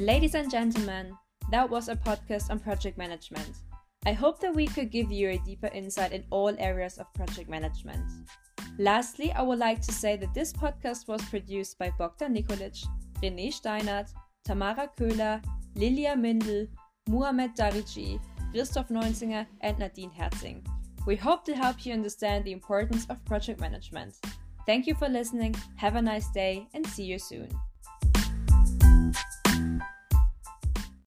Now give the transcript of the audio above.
Ladies and gentlemen, that was a podcast on project management. I hope that we could give you a deeper insight in all areas of project management. Lastly, I would like to say that this podcast was produced by Bogdan Nicolic, René Steinert, Tamara Köhler, Liliya Mindel, Muhammed Darici, Christoph Neunsinger, and Nadine Herzing. We hope to help you understand the importance of project management. Thank you for listening, have a nice day, and see you soon.